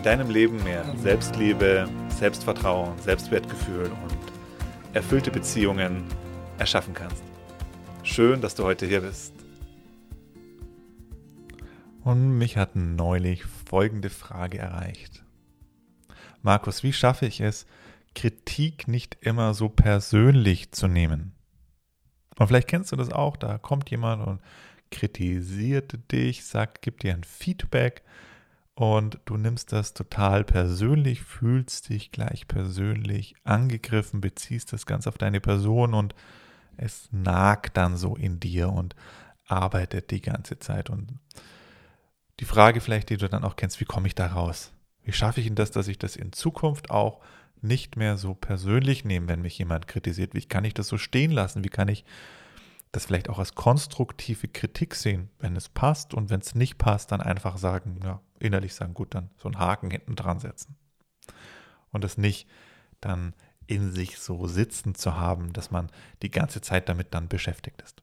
in deinem Leben mehr Selbstliebe, Selbstvertrauen, Selbstwertgefühl und erfüllte Beziehungen erschaffen kannst. Schön, dass du heute hier bist. Und mich hat neulich folgende Frage erreicht. Markus, wie schaffe ich es, Kritik nicht immer so persönlich zu nehmen? Und vielleicht kennst du das auch, da kommt jemand und kritisiert dich, sagt, gibt dir ein Feedback und du nimmst das total persönlich, fühlst dich gleich persönlich angegriffen, beziehst das ganz auf deine Person und es nagt dann so in dir und arbeitet die ganze Zeit. Und die Frage vielleicht, die du dann auch kennst, wie komme ich da raus? Wie schaffe ich denn das, dass ich das in Zukunft auch nicht mehr so persönlich nehme, wenn mich jemand kritisiert? Wie kann ich das so stehen lassen? Wie kann ich das vielleicht auch als konstruktive Kritik sehen, wenn es passt und wenn es nicht passt, dann einfach sagen, ja, innerlich sagen, gut, dann so einen Haken hinten dran setzen. Und es nicht dann in sich so sitzen zu haben, dass man die ganze Zeit damit dann beschäftigt ist.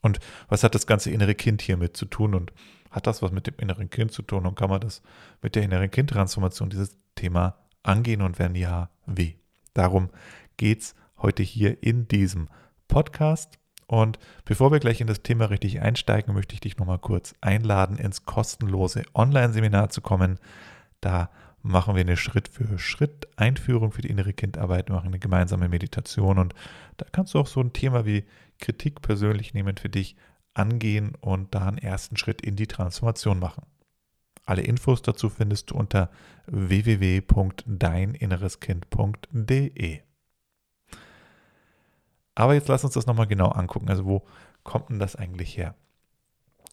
Und was hat das ganze innere Kind hiermit zu tun und hat das was mit dem inneren Kind zu tun und kann man das mit der inneren Kindtransformation dieses Thema angehen und wenn ja, wie? Darum geht es heute hier in diesem Podcast. Und bevor wir gleich in das Thema richtig einsteigen, möchte ich dich nochmal kurz einladen, ins kostenlose Online-Seminar zu kommen. Da machen wir eine Schritt für Schritt Einführung für die innere Kindarbeit, machen eine gemeinsame Meditation und da kannst du auch so ein Thema wie Kritik persönlich nehmen für dich angehen und da einen ersten Schritt in die Transformation machen. Alle Infos dazu findest du unter www.deininnereskind.de. Aber jetzt lass uns das nochmal genau angucken. Also wo kommt denn das eigentlich her?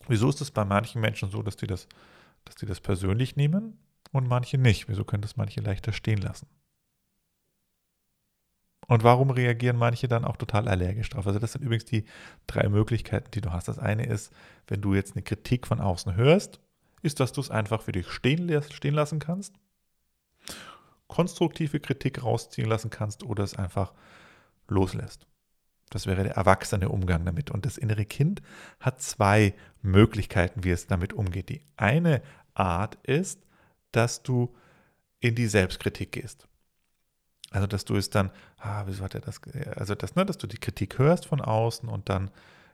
Wieso ist es bei manchen Menschen so, dass die das, dass die das persönlich nehmen und manche nicht? Wieso können das manche leichter stehen lassen? Und warum reagieren manche dann auch total allergisch drauf? Also das sind übrigens die drei Möglichkeiten, die du hast. Das eine ist, wenn du jetzt eine Kritik von außen hörst, ist, dass du es einfach für dich stehen, stehen lassen kannst, konstruktive Kritik rausziehen lassen kannst oder es einfach loslässt. Das wäre der erwachsene Umgang damit. Und das innere Kind hat zwei Möglichkeiten, wie es damit umgeht. Die eine Art ist, dass du in die Selbstkritik gehst. Also, dass du es dann, ah, wieso hat er das, also, das, ne, dass du die Kritik hörst von außen und dann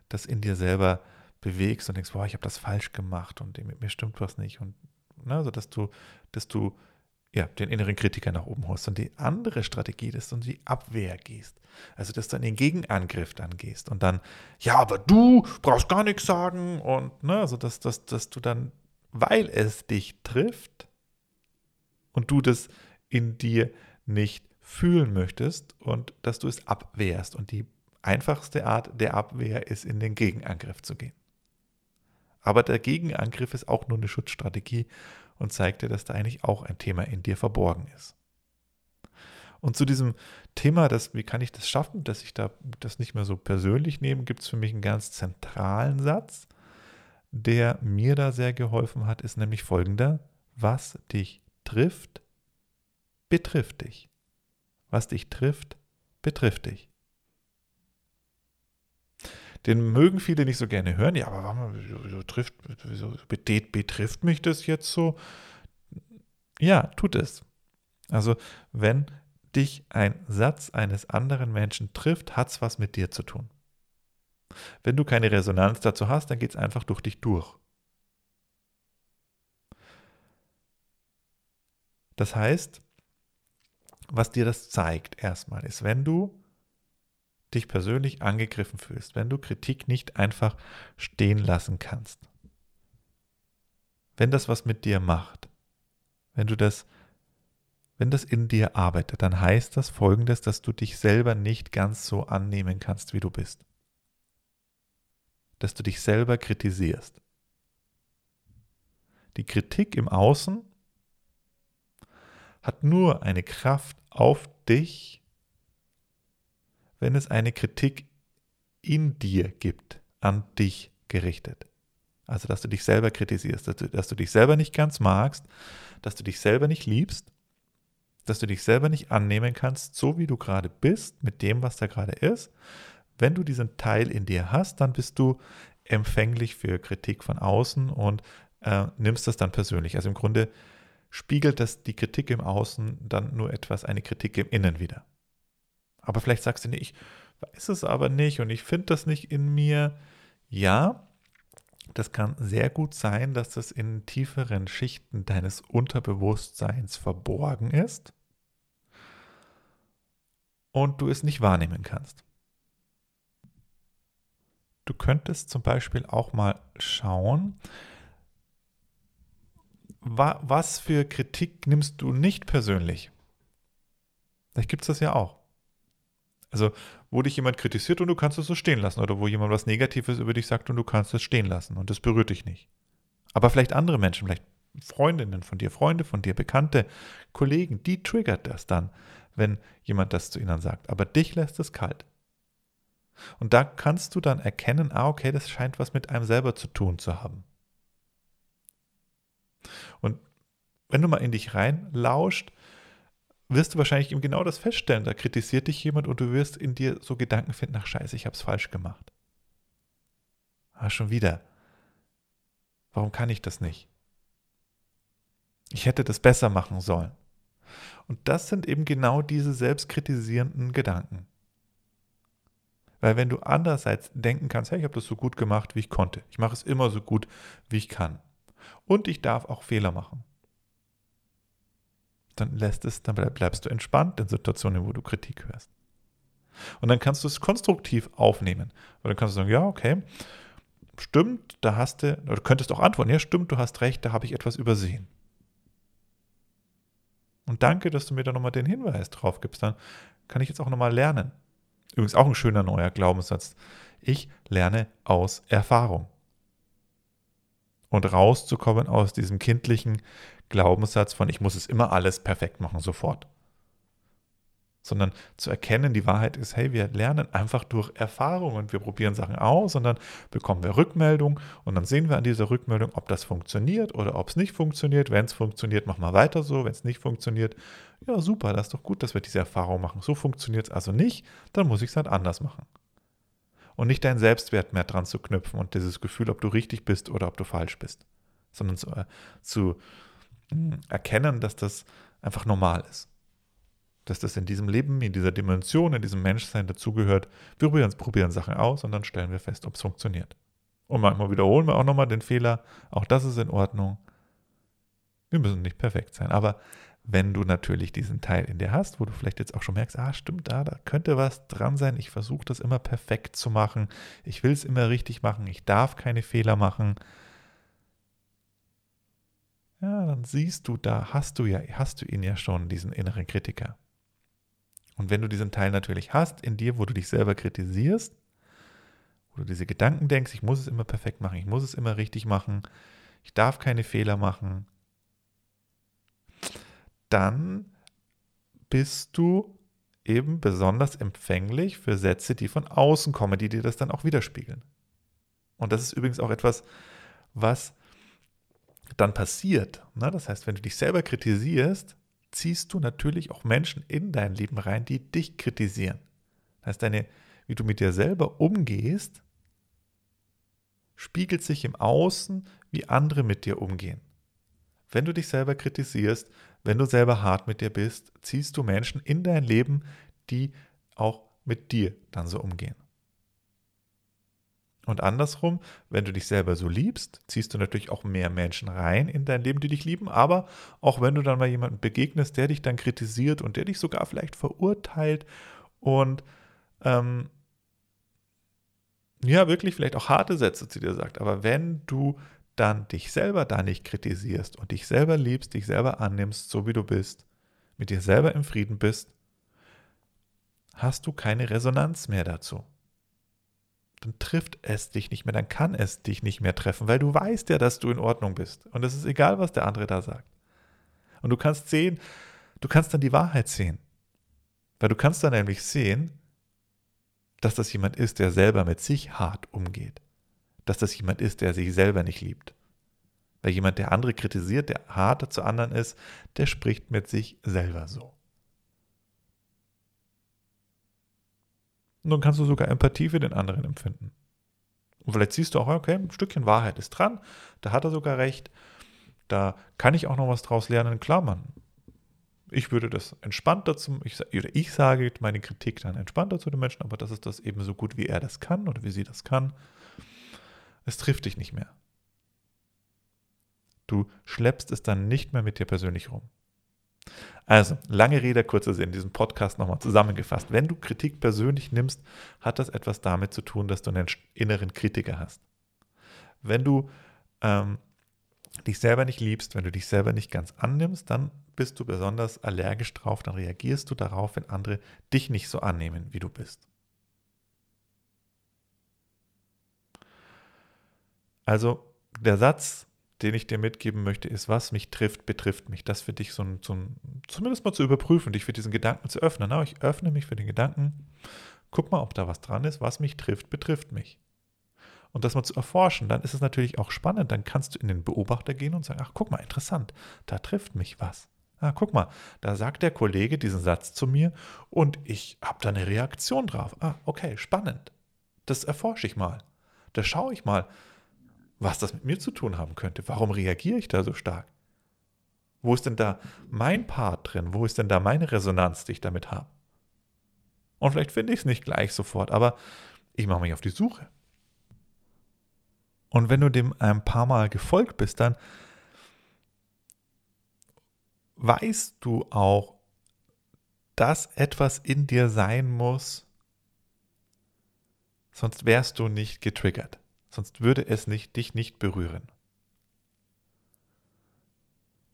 das in dir selber bewegst und denkst, boah, ich habe das falsch gemacht und mit mir stimmt was nicht. Und, ne, also, dass du, dass du ja, den inneren Kritiker nach oben holst. Und die andere Strategie, dass du in die Abwehr gehst. Also, dass du in den Gegenangriff dann gehst und dann, ja, aber du brauchst gar nichts sagen und, ne, also, dass, dass, dass du dann, weil es dich trifft und du das in dir nicht fühlen möchtest und dass du es abwehrst. Und die einfachste Art der Abwehr ist, in den Gegenangriff zu gehen. Aber der Gegenangriff ist auch nur eine Schutzstrategie und zeigt dir, dass da eigentlich auch ein Thema in dir verborgen ist. Und zu diesem Thema, das, wie kann ich das schaffen, dass ich da das nicht mehr so persönlich nehme, gibt es für mich einen ganz zentralen Satz, der mir da sehr geholfen hat, ist nämlich folgender. Was dich trifft, betrifft dich. Was dich trifft, betrifft dich. Den mögen viele nicht so gerne hören. Ja, aber warum, wieso, wieso betrifft mich das jetzt so? Ja, tut es. Also, wenn dich ein Satz eines anderen Menschen trifft, hat es was mit dir zu tun. Wenn du keine Resonanz dazu hast, dann geht es einfach durch dich durch. Das heißt, was dir das zeigt erstmal ist, wenn du dich persönlich angegriffen fühlst, wenn du Kritik nicht einfach stehen lassen kannst, wenn das was mit dir macht, wenn du das, wenn das in dir arbeitet, dann heißt das folgendes, dass du dich selber nicht ganz so annehmen kannst, wie du bist. Dass du dich selber kritisierst. Die Kritik im Außen hat nur eine Kraft auf dich, wenn es eine Kritik in dir gibt, an dich gerichtet. Also, dass du dich selber kritisierst, dass du, dass du dich selber nicht ganz magst, dass du dich selber nicht liebst, dass du dich selber nicht annehmen kannst, so wie du gerade bist, mit dem, was da gerade ist. Wenn du diesen Teil in dir hast, dann bist du empfänglich für Kritik von außen und äh, nimmst das dann persönlich. Also im Grunde spiegelt das die Kritik im Außen dann nur etwas, eine Kritik im Innen wieder. Aber vielleicht sagst du, nee, ich weiß es aber nicht und ich finde das nicht in mir. Ja, das kann sehr gut sein, dass das in tieferen Schichten deines Unterbewusstseins verborgen ist und du es nicht wahrnehmen kannst. Du könntest zum Beispiel auch mal schauen, was für Kritik nimmst du nicht persönlich? Vielleicht gibt es das ja auch. Also, wo dich jemand kritisiert und du kannst es so stehen lassen oder wo jemand was Negatives über dich sagt und du kannst es stehen lassen und das berührt dich nicht. Aber vielleicht andere Menschen, vielleicht Freundinnen von dir, Freunde von dir, Bekannte, Kollegen, die triggert das dann, wenn jemand das zu ihnen sagt. Aber dich lässt es kalt. Und da kannst du dann erkennen, ah, okay, das scheint was mit einem selber zu tun zu haben. Und wenn du mal in dich reinlauscht, wirst du wahrscheinlich eben genau das feststellen. Da kritisiert dich jemand und du wirst in dir so Gedanken finden, ach scheiße, ich habe es falsch gemacht. Ah, schon wieder. Warum kann ich das nicht? Ich hätte das besser machen sollen. Und das sind eben genau diese selbstkritisierenden Gedanken. Weil wenn du andererseits denken kannst, hey, ich habe das so gut gemacht, wie ich konnte. Ich mache es immer so gut, wie ich kann. Und ich darf auch Fehler machen dann lässt es, dann bleibst du entspannt in Situationen, wo du Kritik hörst. Und dann kannst du es konstruktiv aufnehmen. Und dann kannst du sagen, ja, okay, stimmt, da hast du, oder du könntest auch antworten, ja, stimmt, du hast recht, da habe ich etwas übersehen. Und danke, dass du mir da nochmal den Hinweis drauf gibst. Dann kann ich jetzt auch nochmal lernen. Übrigens auch ein schöner neuer Glaubenssatz. Ich lerne aus Erfahrung. Und rauszukommen aus diesem kindlichen, Glaubenssatz von, ich muss es immer alles perfekt machen, sofort. Sondern zu erkennen, die Wahrheit ist, hey, wir lernen einfach durch Erfahrung und wir probieren Sachen aus und dann bekommen wir Rückmeldung und dann sehen wir an dieser Rückmeldung, ob das funktioniert oder ob es nicht funktioniert. Wenn es funktioniert, machen wir weiter so. Wenn es nicht funktioniert, ja, super, das ist doch gut, dass wir diese Erfahrung machen. So funktioniert es also nicht, dann muss ich es halt anders machen. Und nicht deinen Selbstwert mehr dran zu knüpfen und dieses Gefühl, ob du richtig bist oder ob du falsch bist, sondern zu, äh, zu erkennen, dass das einfach normal ist. Dass das in diesem Leben, in dieser Dimension, in diesem Menschsein dazugehört. Wir probieren, probieren Sachen aus und dann stellen wir fest, ob es funktioniert. Und manchmal wiederholen wir auch nochmal den Fehler. Auch das ist in Ordnung. Wir müssen nicht perfekt sein. Aber wenn du natürlich diesen Teil in dir hast, wo du vielleicht jetzt auch schon merkst, ah, stimmt, da, da könnte was dran sein. Ich versuche das immer perfekt zu machen. Ich will es immer richtig machen. Ich darf keine Fehler machen ja, dann siehst du, da hast du ja, hast du ihn ja schon, diesen inneren Kritiker. Und wenn du diesen Teil natürlich hast in dir, wo du dich selber kritisierst, wo du diese Gedanken denkst, ich muss es immer perfekt machen, ich muss es immer richtig machen, ich darf keine Fehler machen, dann bist du eben besonders empfänglich für Sätze, die von außen kommen, die dir das dann auch widerspiegeln. Und das ist übrigens auch etwas, was dann passiert. Ne? Das heißt, wenn du dich selber kritisierst, ziehst du natürlich auch Menschen in dein Leben rein, die dich kritisieren. Das heißt, deine, wie du mit dir selber umgehst, spiegelt sich im Außen, wie andere mit dir umgehen. Wenn du dich selber kritisierst, wenn du selber hart mit dir bist, ziehst du Menschen in dein Leben, die auch mit dir dann so umgehen. Und andersrum, wenn du dich selber so liebst, ziehst du natürlich auch mehr Menschen rein in dein Leben, die dich lieben. Aber auch wenn du dann mal jemanden begegnest, der dich dann kritisiert und der dich sogar vielleicht verurteilt und ähm, ja, wirklich vielleicht auch harte Sätze zu dir sagt. Aber wenn du dann dich selber da nicht kritisierst und dich selber liebst, dich selber annimmst, so wie du bist, mit dir selber im Frieden bist, hast du keine Resonanz mehr dazu dann trifft es dich nicht mehr, dann kann es dich nicht mehr treffen, weil du weißt ja, dass du in Ordnung bist. Und es ist egal, was der andere da sagt. Und du kannst sehen, Du kannst dann die Wahrheit sehen. Weil du kannst dann nämlich sehen, dass das jemand ist, der selber mit sich hart umgeht. Dass das jemand ist, der sich selber nicht liebt. Weil jemand, der andere kritisiert, der harter zu anderen ist, der spricht mit sich selber so. Dann kannst du sogar Empathie für den anderen empfinden. Und vielleicht siehst du auch, okay, ein Stückchen Wahrheit ist dran, da hat er sogar recht, da kann ich auch noch was draus lernen. Klar, Mann, ich würde das entspannter zum, ich, oder ich sage meine Kritik dann entspannter zu den Menschen, aber das ist das eben so gut, wie er das kann oder wie sie das kann. Es trifft dich nicht mehr. Du schleppst es dann nicht mehr mit dir persönlich rum. Also, lange Rede, kurzer Sinn, diesen Podcast nochmal zusammengefasst. Wenn du Kritik persönlich nimmst, hat das etwas damit zu tun, dass du einen inneren Kritiker hast. Wenn du ähm, dich selber nicht liebst, wenn du dich selber nicht ganz annimmst, dann bist du besonders allergisch drauf, dann reagierst du darauf, wenn andere dich nicht so annehmen, wie du bist. Also der Satz, den ich dir mitgeben möchte, ist, was mich trifft, betrifft mich. Das für dich so so zumindest mal zu überprüfen, dich für diesen Gedanken zu öffnen. Na, ich öffne mich für den Gedanken, guck mal, ob da was dran ist, was mich trifft, betrifft mich und das mal zu erforschen, dann ist es natürlich auch spannend. Dann kannst du in den Beobachter gehen und sagen, ach, guck mal, interessant, da trifft mich was. Ah, guck mal, da sagt der Kollege diesen Satz zu mir und ich habe da eine Reaktion drauf. Ah, okay, spannend. Das erforsche ich mal. Da schaue ich mal, was das mit mir zu tun haben könnte. Warum reagiere ich da so stark? Wo ist denn da mein Part drin? Wo ist denn da meine Resonanz, die ich damit habe? Und vielleicht finde ich es nicht gleich sofort, aber ich mache mich auf die Suche. Und wenn du dem ein paar Mal gefolgt bist, dann weißt du auch, dass etwas in dir sein muss, sonst wärst du nicht getriggert, sonst würde es nicht, dich nicht berühren.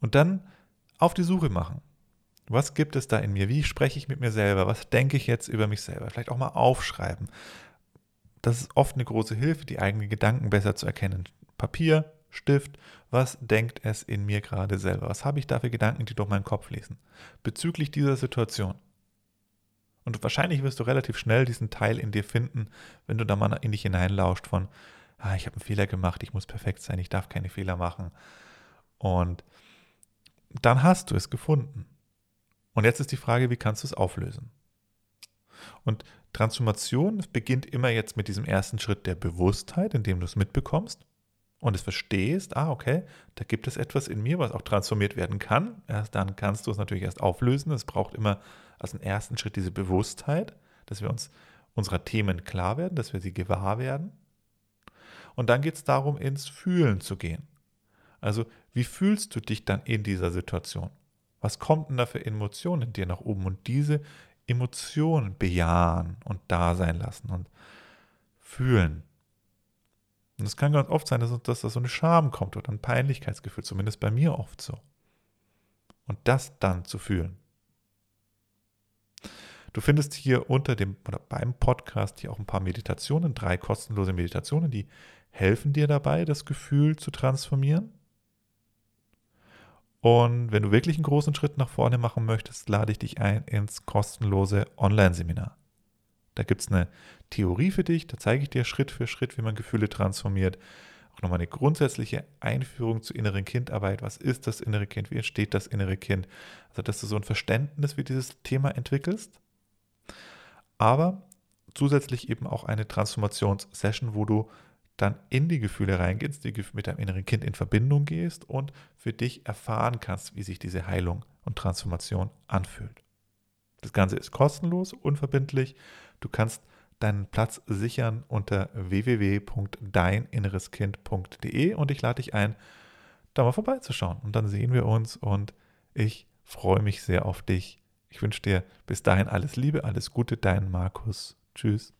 Und dann auf die Suche machen. Was gibt es da in mir? Wie spreche ich mit mir selber? Was denke ich jetzt über mich selber? Vielleicht auch mal aufschreiben das ist oft eine große Hilfe, die eigenen Gedanken besser zu erkennen. Papier, Stift, was denkt es in mir gerade selber? Was habe ich da für Gedanken, die durch meinen Kopf fließen? Bezüglich dieser Situation. Und wahrscheinlich wirst du relativ schnell diesen Teil in dir finden, wenn du da mal in dich hineinlauscht von, ah, ich habe einen Fehler gemacht, ich muss perfekt sein, ich darf keine Fehler machen. Und dann hast du es gefunden. Und jetzt ist die Frage, wie kannst du es auflösen? Und Transformation beginnt immer jetzt mit diesem ersten Schritt der Bewusstheit, in dem du es mitbekommst und es verstehst, ah, okay, da gibt es etwas in mir, was auch transformiert werden kann. Erst dann kannst du es natürlich erst auflösen. Es braucht immer als einen ersten Schritt diese Bewusstheit, dass wir uns unserer Themen klar werden, dass wir sie gewahr werden. Und dann geht es darum, ins Fühlen zu gehen. Also, wie fühlst du dich dann in dieser Situation? Was kommt denn da für Emotionen in dir nach oben? Und diese Emotionen bejahen und da sein lassen und fühlen. Und es kann ganz oft sein, dass, dass da so eine Scham kommt oder ein Peinlichkeitsgefühl, zumindest bei mir oft so. Und das dann zu fühlen. Du findest hier unter dem oder beim Podcast hier auch ein paar Meditationen, drei kostenlose Meditationen, die helfen dir dabei, das Gefühl zu transformieren. Und wenn du wirklich einen großen Schritt nach vorne machen möchtest, lade ich dich ein ins kostenlose Online-Seminar. Da gibt es eine Theorie für dich, da zeige ich dir Schritt für Schritt, wie man Gefühle transformiert. Auch nochmal eine grundsätzliche Einführung zur inneren Kindarbeit. Was ist das innere Kind? Wie entsteht das innere Kind? Also, dass du so ein Verständnis für dieses Thema entwickelst. Aber zusätzlich eben auch eine Transformationssession, wo du dann in die Gefühle reingehst, die mit deinem inneren Kind in Verbindung gehst und für dich erfahren kannst, wie sich diese Heilung und Transformation anfühlt. Das Ganze ist kostenlos, unverbindlich. Du kannst deinen Platz sichern unter www.deininnereskind.de und ich lade dich ein, da mal vorbeizuschauen. Und dann sehen wir uns und ich freue mich sehr auf dich. Ich wünsche dir bis dahin alles Liebe, alles Gute, dein Markus. Tschüss.